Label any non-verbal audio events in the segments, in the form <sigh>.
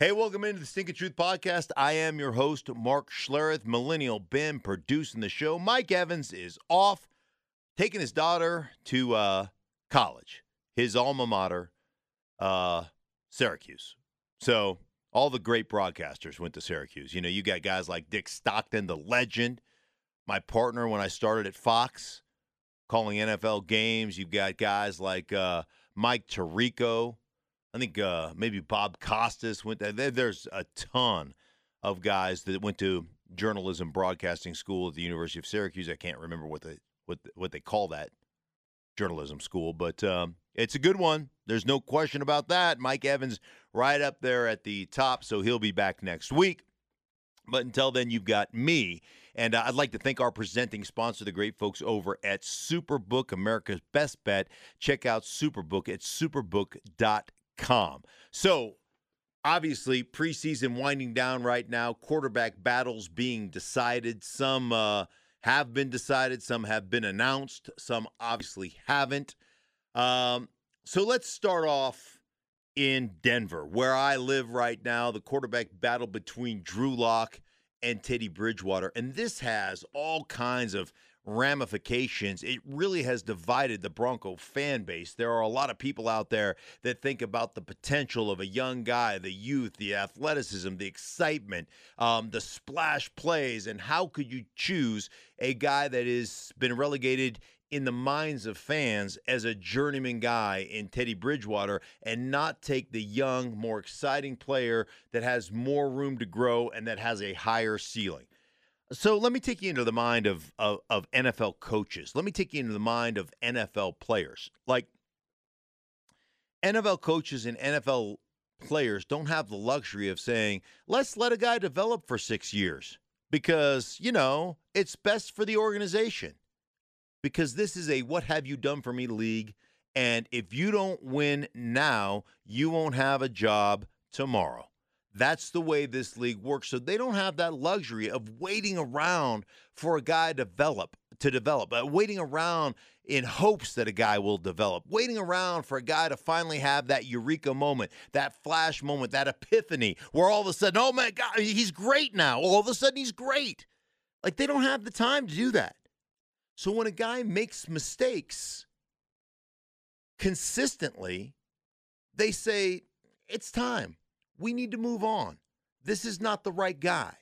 Hey, welcome into the Stink Stinking Truth Podcast. I am your host, Mark Schlereth, Millennial Ben, producing the show. Mike Evans is off, taking his daughter to uh, college, his alma mater, uh, Syracuse. So all the great broadcasters went to Syracuse. You know, you got guys like Dick Stockton, the legend, my partner when I started at Fox, calling NFL games. You've got guys like uh, Mike Tirico I think uh, maybe Bob Costas went there. There's a ton of guys that went to journalism broadcasting school at the University of Syracuse. I can't remember what they what what they call that journalism school, but um, it's a good one. There's no question about that. Mike Evans right up there at the top, so he'll be back next week. But until then, you've got me. And uh, I'd like to thank our presenting sponsor, the great folks over at Superbook, America's best bet. Check out Superbook at superbook.com com. So, obviously, preseason winding down right now, quarterback battles being decided. Some uh, have been decided, some have been announced, some obviously haven't. Um, so, let's start off in Denver, where I live right now, the quarterback battle between Drew Lock and Teddy Bridgewater. And this has all kinds of ramifications, it really has divided the Bronco fan base. There are a lot of people out there that think about the potential of a young guy, the youth, the athleticism, the excitement, um, the splash plays, and how could you choose a guy that has been relegated in the minds of fans as a journeyman guy in Teddy Bridgewater and not take the young, more exciting player that has more room to grow and that has a higher ceiling. So let me take you into the mind of, of, of NFL coaches. Let me take you into the mind of NFL players. Like NFL coaches and NFL players don't have the luxury of saying, let's let a guy develop for six years because, you know, it's best for the organization. Because this is a what have you done for me league. And if you don't win now, you won't have a job tomorrow. That's the way this league works. So they don't have that luxury of waiting around for a guy to develop to develop, uh, waiting around in hopes that a guy will develop, waiting around for a guy to finally have that eureka moment, that flash moment, that epiphany where all of a sudden, oh my God, he's great now. All of a sudden, he's great. Like they don't have the time to do that. So when a guy makes mistakes consistently, they say, it's time. We need to move on. This is not the right guy.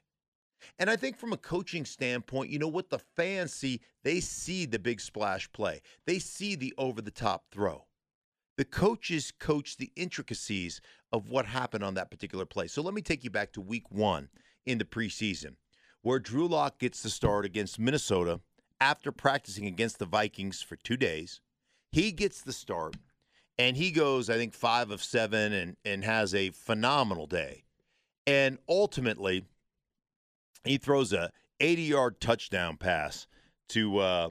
And I think from a coaching standpoint, you know what the fans see? They see the big splash play, they see the over the top throw. The coaches coach the intricacies of what happened on that particular play. So let me take you back to week one in the preseason, where Drew Lock gets the start against Minnesota after practicing against the Vikings for two days. He gets the start and he goes, I think, five of seven and, and has a phenomenal day. And ultimately, he throws a 80 yard touchdown pass to uh,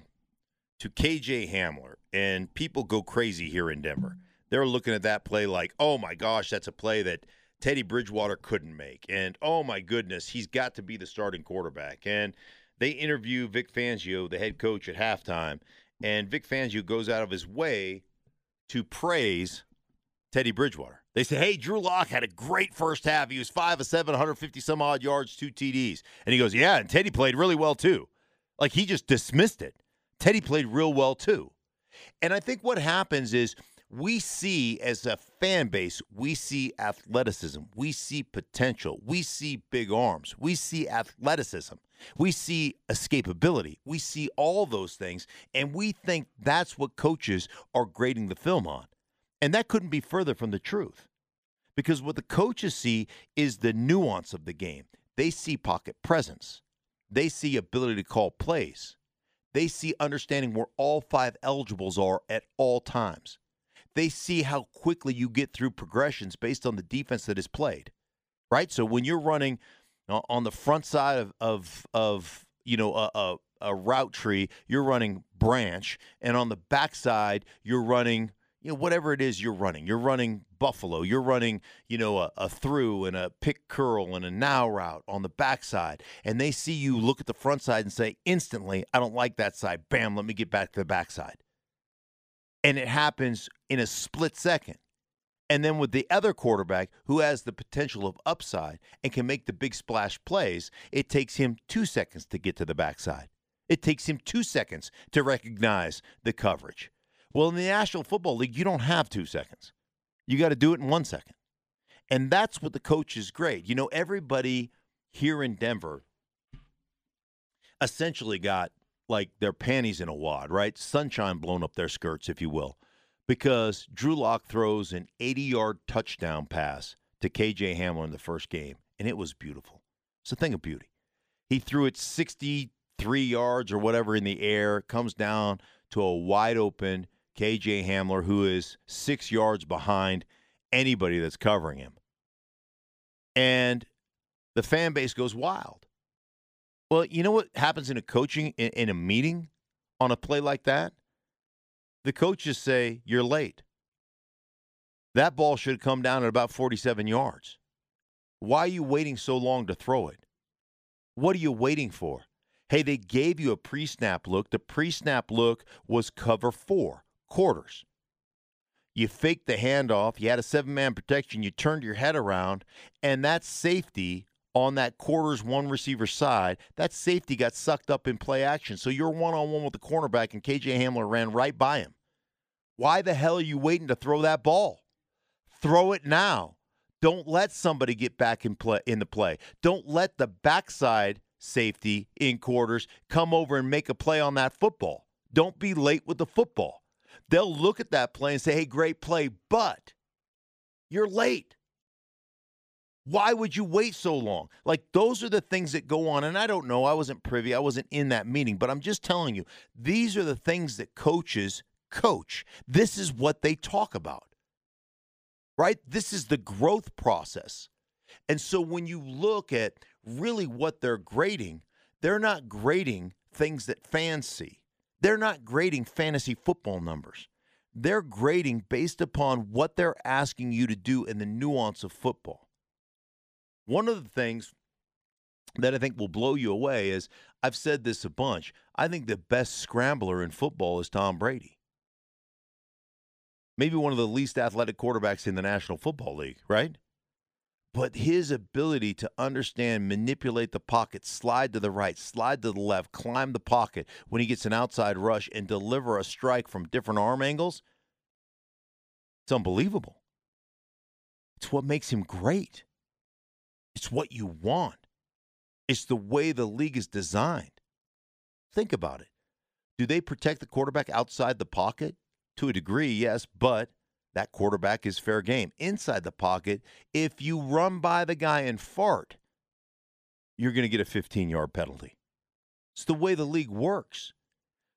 to KJ Hamler, and people go crazy here in Denver. They're looking at that play like, oh my gosh, that's a play that Teddy Bridgewater couldn't make, and oh my goodness, he's got to be the starting quarterback. And they interview Vic Fangio, the head coach, at halftime, and Vic Fangio goes out of his way to praise Teddy Bridgewater. They say, hey, Drew Lock had a great first half. He was 5 of 7, 150 some odd yards, two TDs. And he goes, yeah, and Teddy played really well too. Like he just dismissed it. Teddy played real well too. And I think what happens is we see as a fan base, we see athleticism, we see potential, we see big arms, we see athleticism, we see escapability, we see all those things, and we think that's what coaches are grading the film on. And that couldn't be further from the truth. Because what the coaches see is the nuance of the game. They see pocket presence. They see ability to call plays. They see understanding where all five eligibles are at all times they see how quickly you get through progressions based on the defense that is played, right? So when you're running on the front side of of, of you know a, a, a route tree, you're running branch, and on the backside you're running you know whatever it is you're running. You're running buffalo. You're running you know a, a through and a pick curl and a now route on the backside, and they see you look at the front side and say instantly, I don't like that side. Bam, let me get back to the backside and it happens in a split second. And then with the other quarterback who has the potential of upside and can make the big splash plays, it takes him two seconds to get to the backside. It takes him two seconds to recognize the coverage. Well, in the National Football League, you don't have two seconds. You got to do it in one second. And that's what the coach is great. You know, everybody here in Denver essentially got like their panties in a wad, right? Sunshine blown up their skirts, if you will, because Drew Lock throws an 80 yard touchdown pass to KJ Hamler in the first game, and it was beautiful. It's a thing of beauty. He threw it 63 yards or whatever in the air, comes down to a wide open KJ Hamler, who is six yards behind anybody that's covering him. And the fan base goes wild. Well, you know what happens in a coaching in, in a meeting on a play like that? The coaches say you're late. That ball should come down at about 47 yards. Why are you waiting so long to throw it? What are you waiting for? Hey, they gave you a pre snap look. The pre snap look was cover four, quarters. You faked the handoff. You had a seven man protection. You turned your head around, and that safety on that quarters one receiver side, that safety got sucked up in play action. So you're one on one with the cornerback, and KJ Hamler ran right by him. Why the hell are you waiting to throw that ball? Throw it now. Don't let somebody get back in play in the play. Don't let the backside safety in quarters come over and make a play on that football. Don't be late with the football. They'll look at that play and say, "Hey, great play, but you're late." Why would you wait so long? Like, those are the things that go on. And I don't know. I wasn't privy. I wasn't in that meeting. But I'm just telling you, these are the things that coaches coach. This is what they talk about, right? This is the growth process. And so when you look at really what they're grading, they're not grading things that fans see, they're not grading fantasy football numbers. They're grading based upon what they're asking you to do in the nuance of football. One of the things that I think will blow you away is I've said this a bunch. I think the best scrambler in football is Tom Brady. Maybe one of the least athletic quarterbacks in the National Football League, right? But his ability to understand, manipulate the pocket, slide to the right, slide to the left, climb the pocket when he gets an outside rush and deliver a strike from different arm angles, it's unbelievable. It's what makes him great. It's what you want. It's the way the league is designed. Think about it. Do they protect the quarterback outside the pocket? To a degree, yes, but that quarterback is fair game. Inside the pocket, if you run by the guy and fart, you're going to get a 15 yard penalty. It's the way the league works.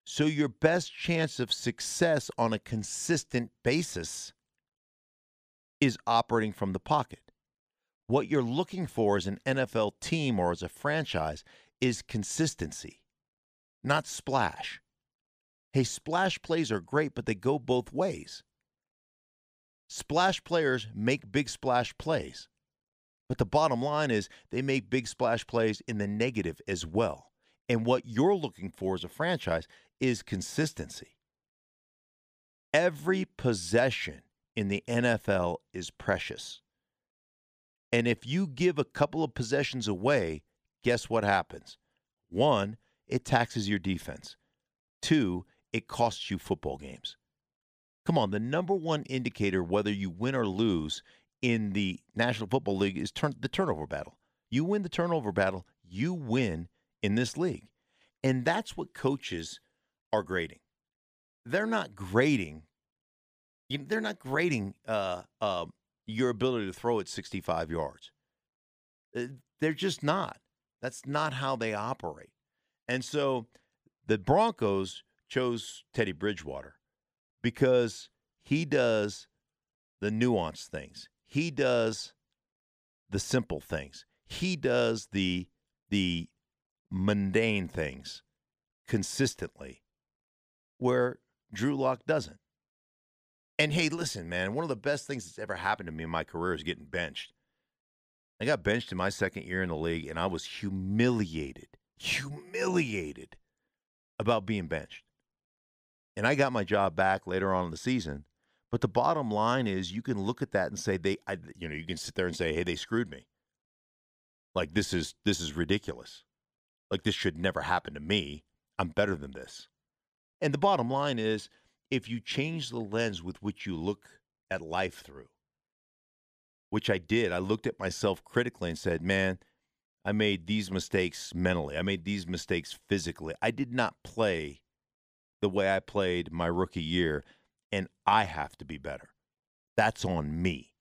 So, your best chance of success on a consistent basis is operating from the pocket. What you're looking for as an NFL team or as a franchise is consistency, not splash. Hey, splash plays are great, but they go both ways. Splash players make big splash plays. But the bottom line is they make big splash plays in the negative as well. And what you're looking for as a franchise is consistency. Every possession in the NFL is precious. And if you give a couple of possessions away, guess what happens? One, it taxes your defense. Two, it costs you football games. Come on, the number one indicator whether you win or lose in the National Football League is turn- the turnover battle. You win the turnover battle, you win in this league. And that's what coaches are grading. They're not grading. They're not grading uh, uh, your ability to throw it 65 yards. Uh, they're just not. That's not how they operate. And so the Broncos chose Teddy Bridgewater because he does the nuanced things. He does the simple things. He does the the mundane things consistently where Drew Lock doesn't. And hey, listen, man, one of the best things that's ever happened to me in my career is getting benched. I got benched in my second year in the league, and I was humiliated, humiliated about being benched. And I got my job back later on in the season, But the bottom line is, you can look at that and say they, I, you know, you can sit there and say, hey, they screwed me. Like this is this is ridiculous. Like this should never happen to me. I'm better than this. And the bottom line is, if you change the lens with which you look at life through, which I did, I looked at myself critically and said, man, I made these mistakes mentally. I made these mistakes physically. I did not play the way I played my rookie year, and I have to be better. That's on me.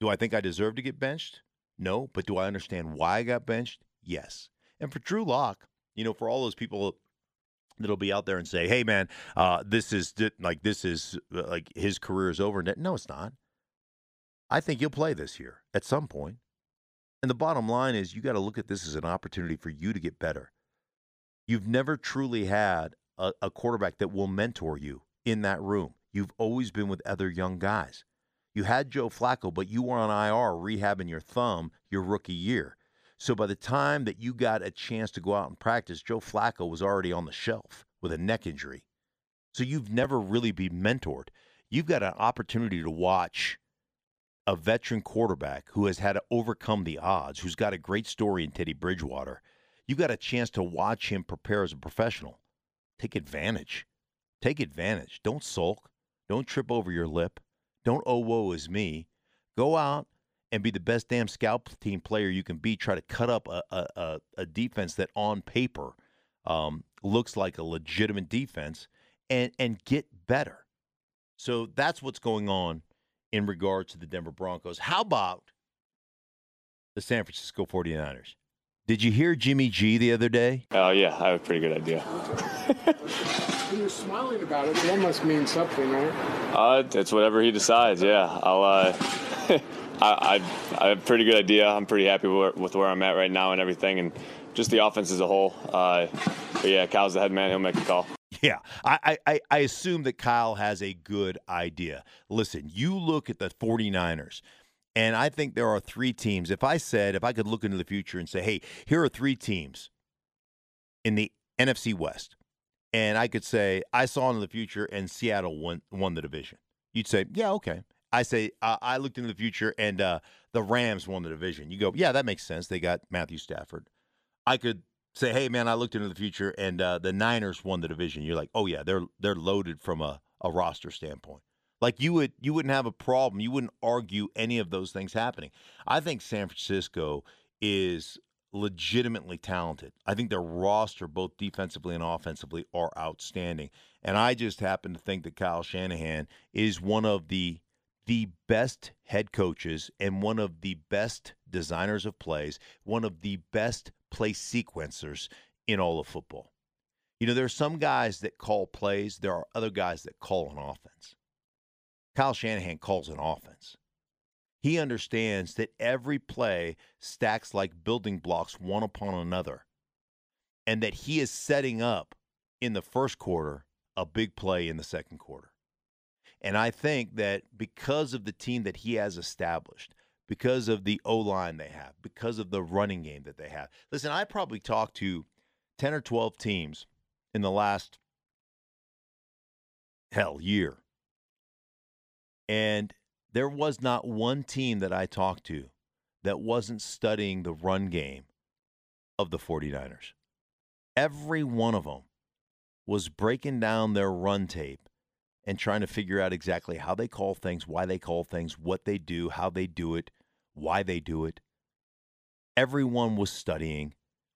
Do I think I deserve to get benched? No. But do I understand why I got benched? Yes. And for Drew Lock, you know, for all those people that'll be out there and say, "Hey, man, uh, this is like this is uh, like his career is over." No, it's not. I think he'll play this year at some point. And the bottom line is, you got to look at this as an opportunity for you to get better. You've never truly had a, a quarterback that will mentor you in that room. You've always been with other young guys. You had Joe Flacco, but you were on IR rehabbing your thumb your rookie year. So by the time that you got a chance to go out and practice, Joe Flacco was already on the shelf with a neck injury. So you've never really been mentored. You've got an opportunity to watch a veteran quarterback who has had to overcome the odds, who's got a great story in Teddy Bridgewater. You've got a chance to watch him prepare as a professional. Take advantage. Take advantage. Don't sulk. Don't trip over your lip. Don't oh woe is me. Go out and be the best damn scout team player you can be. Try to cut up a, a, a defense that on paper um, looks like a legitimate defense and, and get better. So that's what's going on in regards to the Denver Broncos. How about the San Francisco 49ers? Did you hear Jimmy G the other day? Oh, yeah, I have a pretty good idea. <laughs> You're smiling about it. That must mean something, right? Uh, it's whatever he decides, yeah. I'll, uh, <laughs> I, I, I, have a pretty good idea. I'm pretty happy with, where I'm at right now and everything, and just the offense as a whole. Uh, but yeah, Kyle's the head man. He'll make the call. Yeah, I, I, I assume that Kyle has a good idea. Listen, you look at the 49ers, and I think there are three teams. If I said, if I could look into the future and say, hey, here are three teams in the NFC West, and I could say, I saw into the future and Seattle won, won the division, you'd say, yeah, okay. I say, uh, I looked into the future and uh, the Rams won the division. You go, yeah, that makes sense. They got Matthew Stafford. I could say, hey man, I looked into the future and uh, the Niners won the division. You're like, oh yeah, they're they're loaded from a, a roster standpoint. Like you would you wouldn't have a problem. You wouldn't argue any of those things happening. I think San Francisco is legitimately talented. I think their roster, both defensively and offensively, are outstanding. And I just happen to think that Kyle Shanahan is one of the the best head coaches and one of the best designers of plays, one of the best play sequencers in all of football. You know, there are some guys that call plays, there are other guys that call an offense. Kyle Shanahan calls an offense. He understands that every play stacks like building blocks one upon another, and that he is setting up in the first quarter a big play in the second quarter. And I think that because of the team that he has established, because of the O line they have, because of the running game that they have. Listen, I probably talked to 10 or 12 teams in the last, hell, year. And there was not one team that I talked to that wasn't studying the run game of the 49ers. Every one of them was breaking down their run tape and trying to figure out exactly how they call things, why they call things, what they do, how they do it, why they do it. Everyone was studying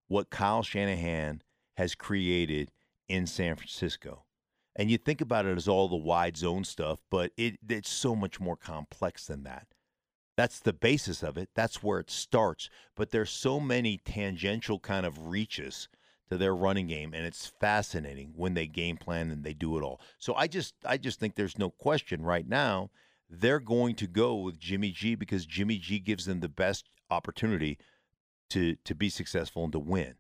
what Kyle Shanahan has created in San Francisco. And you think about it as all the wide zone stuff, but it, it's so much more complex than that. That's the basis of it. That's where it starts. But there's so many tangential kind of reaches to their running game and it's fascinating when they game plan and they do it all. So I just I just think there's no question right now they're going to go with Jimmy G because Jimmy G gives them the best opportunity to to be successful and to win.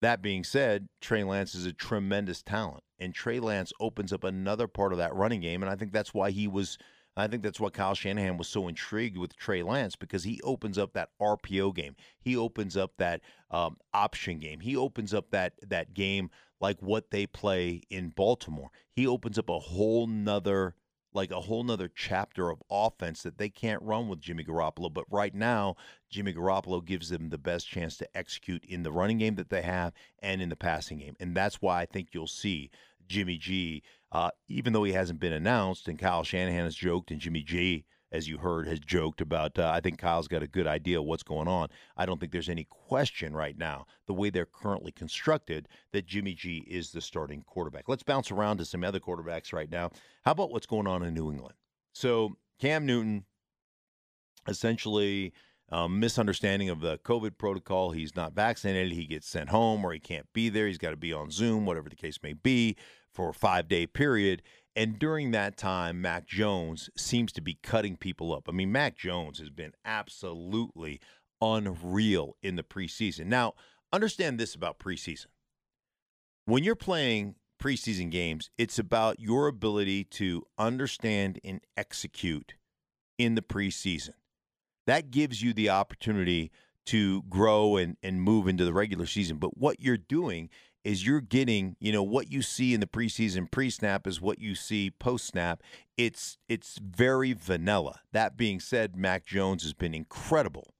That being said, Trey Lance is a tremendous talent and Trey Lance opens up another part of that running game and I think that's why he was I think that's why Kyle Shanahan was so intrigued with Trey Lance because he opens up that RPO game. He opens up that um, option game. He opens up that that game like what they play in Baltimore. He opens up a whole nother like a whole nother chapter of offense that they can't run with Jimmy Garoppolo. But right now, Jimmy Garoppolo gives them the best chance to execute in the running game that they have and in the passing game. And that's why I think you'll see Jimmy G, uh, even though he hasn't been announced, and Kyle Shanahan has joked, and Jimmy G as you heard, has joked about. Uh, I think Kyle's got a good idea of what's going on. I don't think there's any question right now, the way they're currently constructed, that Jimmy G is the starting quarterback. Let's bounce around to some other quarterbacks right now. How about what's going on in New England? So, Cam Newton, essentially, um, misunderstanding of the COVID protocol. He's not vaccinated. He gets sent home or he can't be there. He's got to be on Zoom, whatever the case may be, for a five day period. And during that time, Mac Jones seems to be cutting people up. I mean, Mac Jones has been absolutely unreal in the preseason. Now, understand this about preseason. When you're playing preseason games, it's about your ability to understand and execute in the preseason. That gives you the opportunity to grow and, and move into the regular season. But what you're doing is you're getting, you know, what you see in the preseason pre-snap is what you see post-snap. It's it's very vanilla. That being said, Mac Jones has been incredible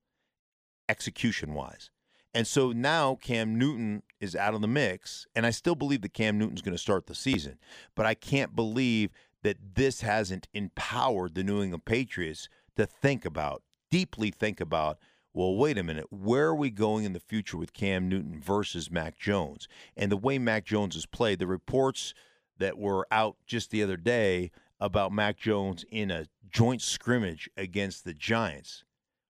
execution-wise. And so now Cam Newton is out of the mix, and I still believe that Cam Newton's going to start the season. But I can't believe that this hasn't empowered the New England Patriots to think about, deeply think about well, wait a minute, where are we going in the future with Cam Newton versus Mac Jones? And the way Mac Jones has played, the reports that were out just the other day about Mac Jones in a joint scrimmage against the Giants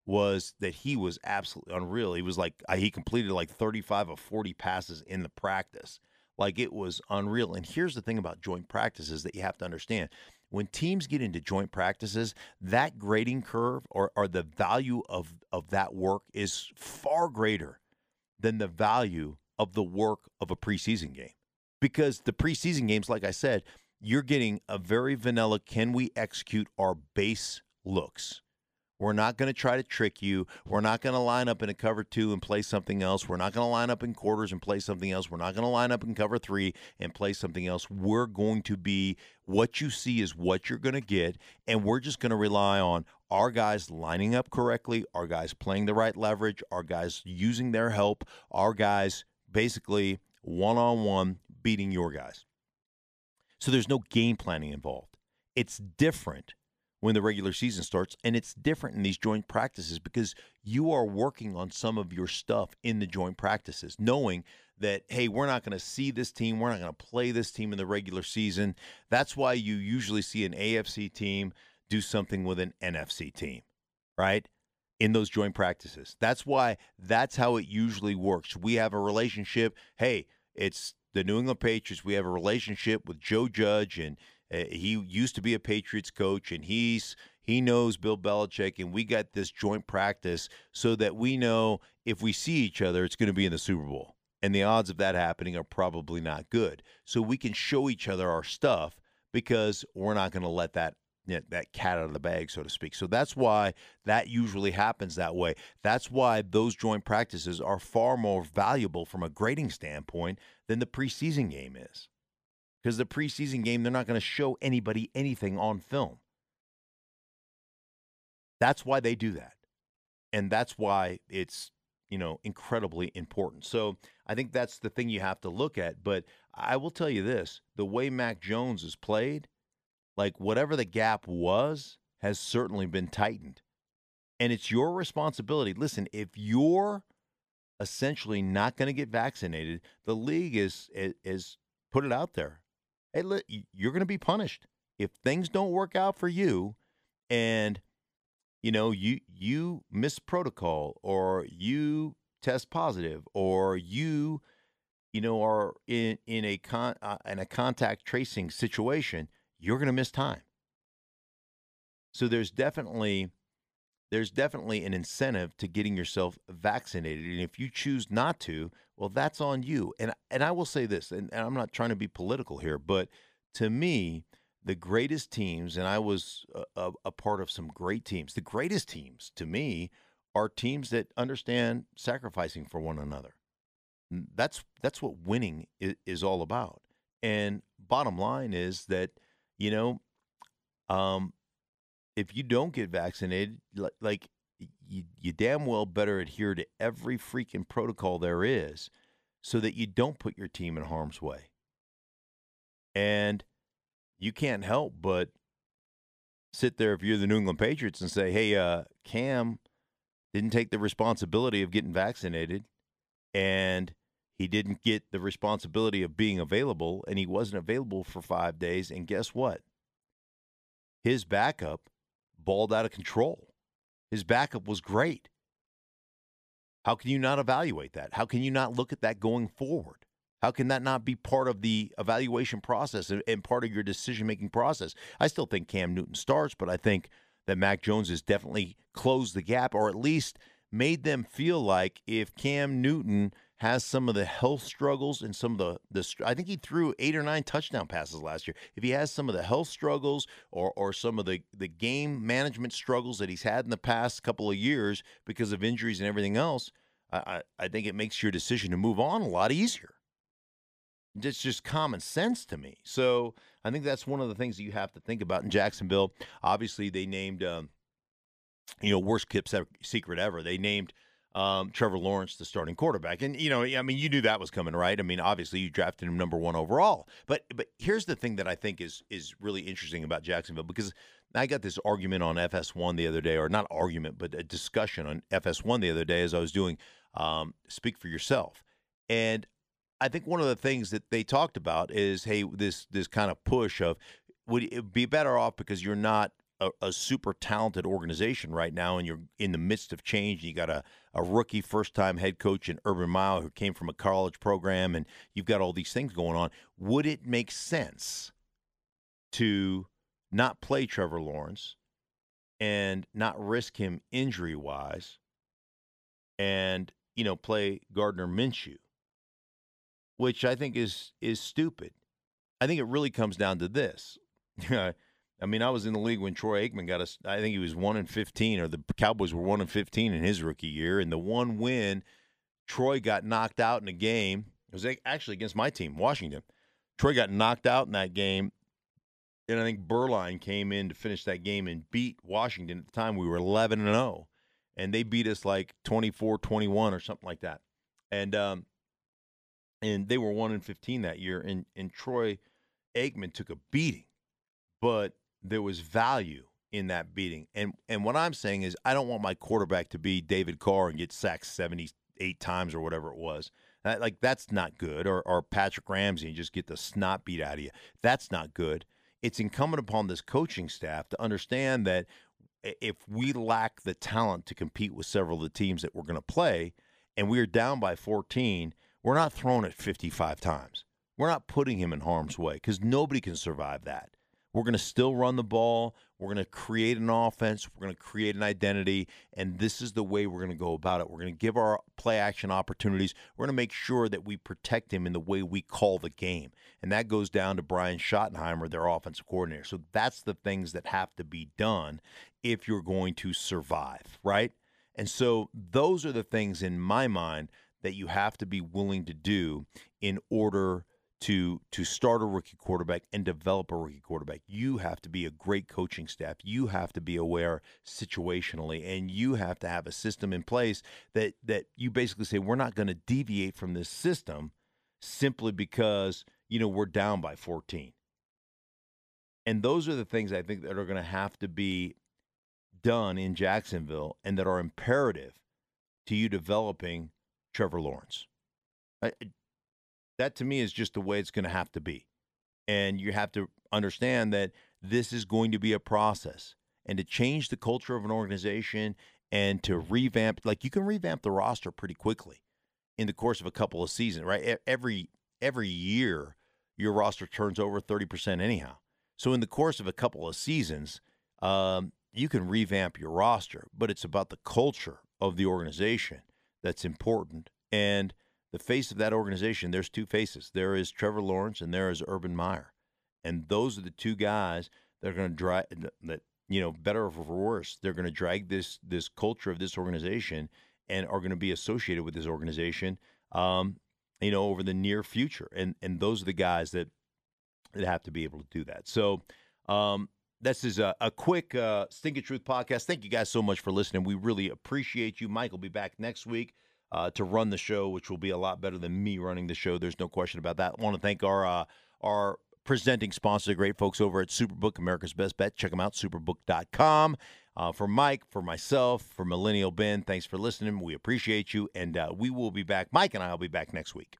was that he was absolutely unreal. He was like uh, he completed like 35 of 40 passes in the practice. Like it was unreal. And here's the thing about joint practices that you have to understand when teams get into joint practices, that grading curve or, or the value of, of that work is far greater than the value of the work of a preseason game. Because the preseason games, like I said, you're getting a very vanilla can we execute our base looks? We're not going to try to trick you. We're not going to line up in a cover two and play something else. We're not going to line up in quarters and play something else. We're not going to line up in cover three and play something else. We're going to be what you see is what you're going to get. And we're just going to rely on our guys lining up correctly, our guys playing the right leverage, our guys using their help, our guys basically one on one beating your guys. So there's no game planning involved. It's different when the regular season starts. And it's different in these joint practices because you are working on some of your stuff in the joint practices, knowing that, hey, we're not going to see this team. We're not going to play this team in the regular season. That's why you usually see an AFC team do something with an NFC team, right? In those joint practices. That's why that's how it usually works. We have a relationship. Hey, it's the New England Patriots. We have a relationship with Joe Judge and Eh, he used to be a Patriots coach, and he's he knows Bill Belichick, and we got this joint practice so that we know if we see each other, it's going to be in the Super Bowl. And the odds of that happening are probably not good. So we can show each other our stuff because we're not going to let that that cat out of the bag, so to speak. So that's why that usually happens that way. That's why those joint practices are far more valuable from a grading standpoint than the preseason game is because the preseason game, they're not going to show anybody anything on film. That's why they do that. And that's why it's, you know, incredibly important. So I think that's the thing you have to look at. But I will tell you this the way Mac Jones has played, like whatever the gap was, has certainly been tightened. And it's your responsibility. Listen, if you're essentially not going to get vaccinated, the league is, is, is put it out there hey, look, you're going to be punished if things don't work out for you, and you know you you miss protocol or you test positive or you you know are in in a con uh, in a contact tracing situation, you're going to miss time. So there's definitely there's definitely an incentive to getting yourself vaccinated. And if you choose not to, well, that's on you. And and I will say this, and, and I'm not trying to be political here, but to me, the greatest teams, and I was a, a, part of some great teams. The greatest teams to me are teams that understand sacrificing for one another. That's that's what winning is, is all about. And bottom line is that you know Um, if you don't get vaccinated, like, like you, you damn well better adhere to every freaking protocol there is so that you don't put your team in harm's way. And you can't help but sit there if you're the New England Patriots and say, hey, uh, Cam didn't take the responsibility of getting vaccinated and he didn't get the responsibility of being available and he wasn't available for five days. And guess what? His backup balled out of control. His backup was great. How can you not evaluate that? How can you not look at that going forward? How can that not be part of the evaluation process and, part of your decision making process? I still think Cam Newton starts, but I think that Mac Jones has definitely closed the gap or at least made them feel like if Cam Newton has some of the health struggles and some of the the I think he threw eight or nine touchdown passes last year. If he has some of the health struggles or or some of the the game management struggles that he's had in the past couple of years because of injuries and everything else, I I think it makes your decision to move on a lot easier. It's just common sense to me. So I think that's one of the things that you have to think about in Jacksonville. Obviously, they named, um, you know, worst kept secret ever. They named um, Trevor Lawrence the starting quarterback, and you know, I mean, you knew that was coming, right? I mean, obviously, you drafted him number one overall. But but here's the thing that I think is is really interesting about Jacksonville because I got this argument on FS1 the other day, or not argument, but a discussion on FS1 the other day as I was doing um, Speak for Yourself, and I think one of the things that they talked about is, hey, this this kind of push of would it be better off because you're not a, a, super talented organization right now, and you're in the midst of change. You got a, a rookie first time head coach in Urban Meyer who came from a college program, and you've got all these things going on. Would it make sense to not play Trevor Lawrence and not risk him injury wise, and you know play Gardner Minshew? which I think is is stupid. I think it really comes down to this. <laughs> I mean, I was in the league when Troy Aikman got us. I think he was one in fifteen, or the Cowboys were one in fifteen in his rookie year. And the one win, Troy got knocked out in a game. It was actually against my team, Washington. Troy got knocked out in that game, and I think Beuerlein came in to finish that game and beat Washington. At the time, we were eleven and zero, oh, and they beat us like 24-21 or something like that. And um, and they were one in fifteen that year. And and Troy Aikman took a beating, but there was value in that beating. And and what I'm saying is, I don't want my quarterback to be David Carr and get sacked seventy eight times or whatever it was. That, like that's not good. Or or Patrick Ramsey and just get the snot beat out of you. That's not good. It's incumbent upon this coaching staff to understand that if we lack the talent to compete with several of the teams that we're going to play, and we're down by 14, we're not throwing it 55 times. We're not putting him in harm's way because nobody can survive that. We're going to still run the ball. We're going to create an offense. We're going to create an identity. And this is the way we're going to go about it. We're going to give our play action opportunities. We're going to make sure that we protect him in the way we call the game. And that goes down to Brian Schottenheimer, their offensive coordinator. So that's the things that have to be done if you're going to survive, right? And so those are the things in my mind that you have to be willing to do in order to to start a rookie quarterback and develop a rookie quarterback. You have to be a great coaching staff. You have to be aware situationally and you have to have a system in place that that you basically say we're not going to deviate from this system simply because, you know, we're down by 14. And those are the things I think that are going to have to be done in Jacksonville and that are imperative to you developing Trevor Lawrence. I, that to me is just the way it's going to have to be. And you have to understand that this is going to be a process. And to change the culture of an organization and to revamp, like you can revamp the roster pretty quickly in the course of a couple of seasons, right? Every every year, your roster turns over 30% anyhow. So in the course of a couple of seasons, um, you can revamp your roster, but it's about the culture of the organization that's important. And the face of that organization, there's two faces. There is Trevor Lawrence and there is Urban Meyer. And those are the two guys that are going to drive that, you know, better or for worse, they're going to drag this this culture of this organization and are going to be associated with this organization, um, you know, over the near future. And and those are the guys that that have to be able to do that. So um, this is a, a quick uh, Stinking Truth podcast. Thank you guys so much for listening. We really appreciate you. Mike will be back next week uh, to run the show, which will be a lot better than me running the show. There's no question about that. I want to thank our uh, our presenting sponsor, the great folks over at Superbook, America's Best Bet. Check them out, superbook.com. Uh, for Mike, for myself, for Millennial Ben, thanks for listening. We appreciate you, and uh, we will be back. Mike and I will be back next week.